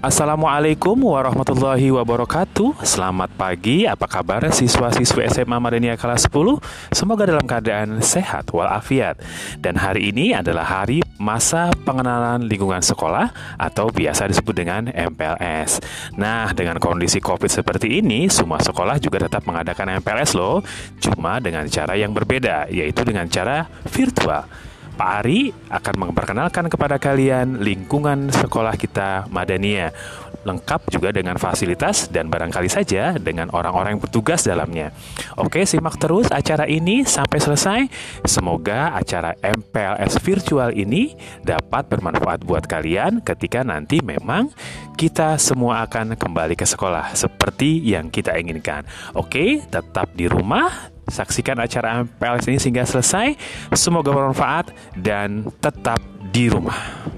Assalamualaikum warahmatullahi wabarakatuh. Selamat pagi, apa kabar siswa-siswi SMA Madania kelas 10? Semoga dalam keadaan sehat walafiat. Dan hari ini adalah hari masa pengenalan lingkungan sekolah Atau biasa disebut dengan MPLS Nah, dengan kondisi COVID seperti ini Semua sekolah juga tetap mengadakan MPLS loh. Cuma dengan cara yang berbeda Yaitu dengan cara virtual Pak Ari akan memperkenalkan kepada kalian lingkungan sekolah kita Madania lengkap juga dengan fasilitas dan barangkali saja dengan orang-orang yang bertugas dalamnya. Oke, simak terus acara ini sampai selesai. Semoga acara MPLS virtual ini dapat bermanfaat buat kalian ketika nanti memang kita semua akan kembali ke sekolah seperti yang kita inginkan. Oke, tetap di rumah, Saksikan acara MPLS ini sehingga selesai. Semoga bermanfaat dan tetap di rumah.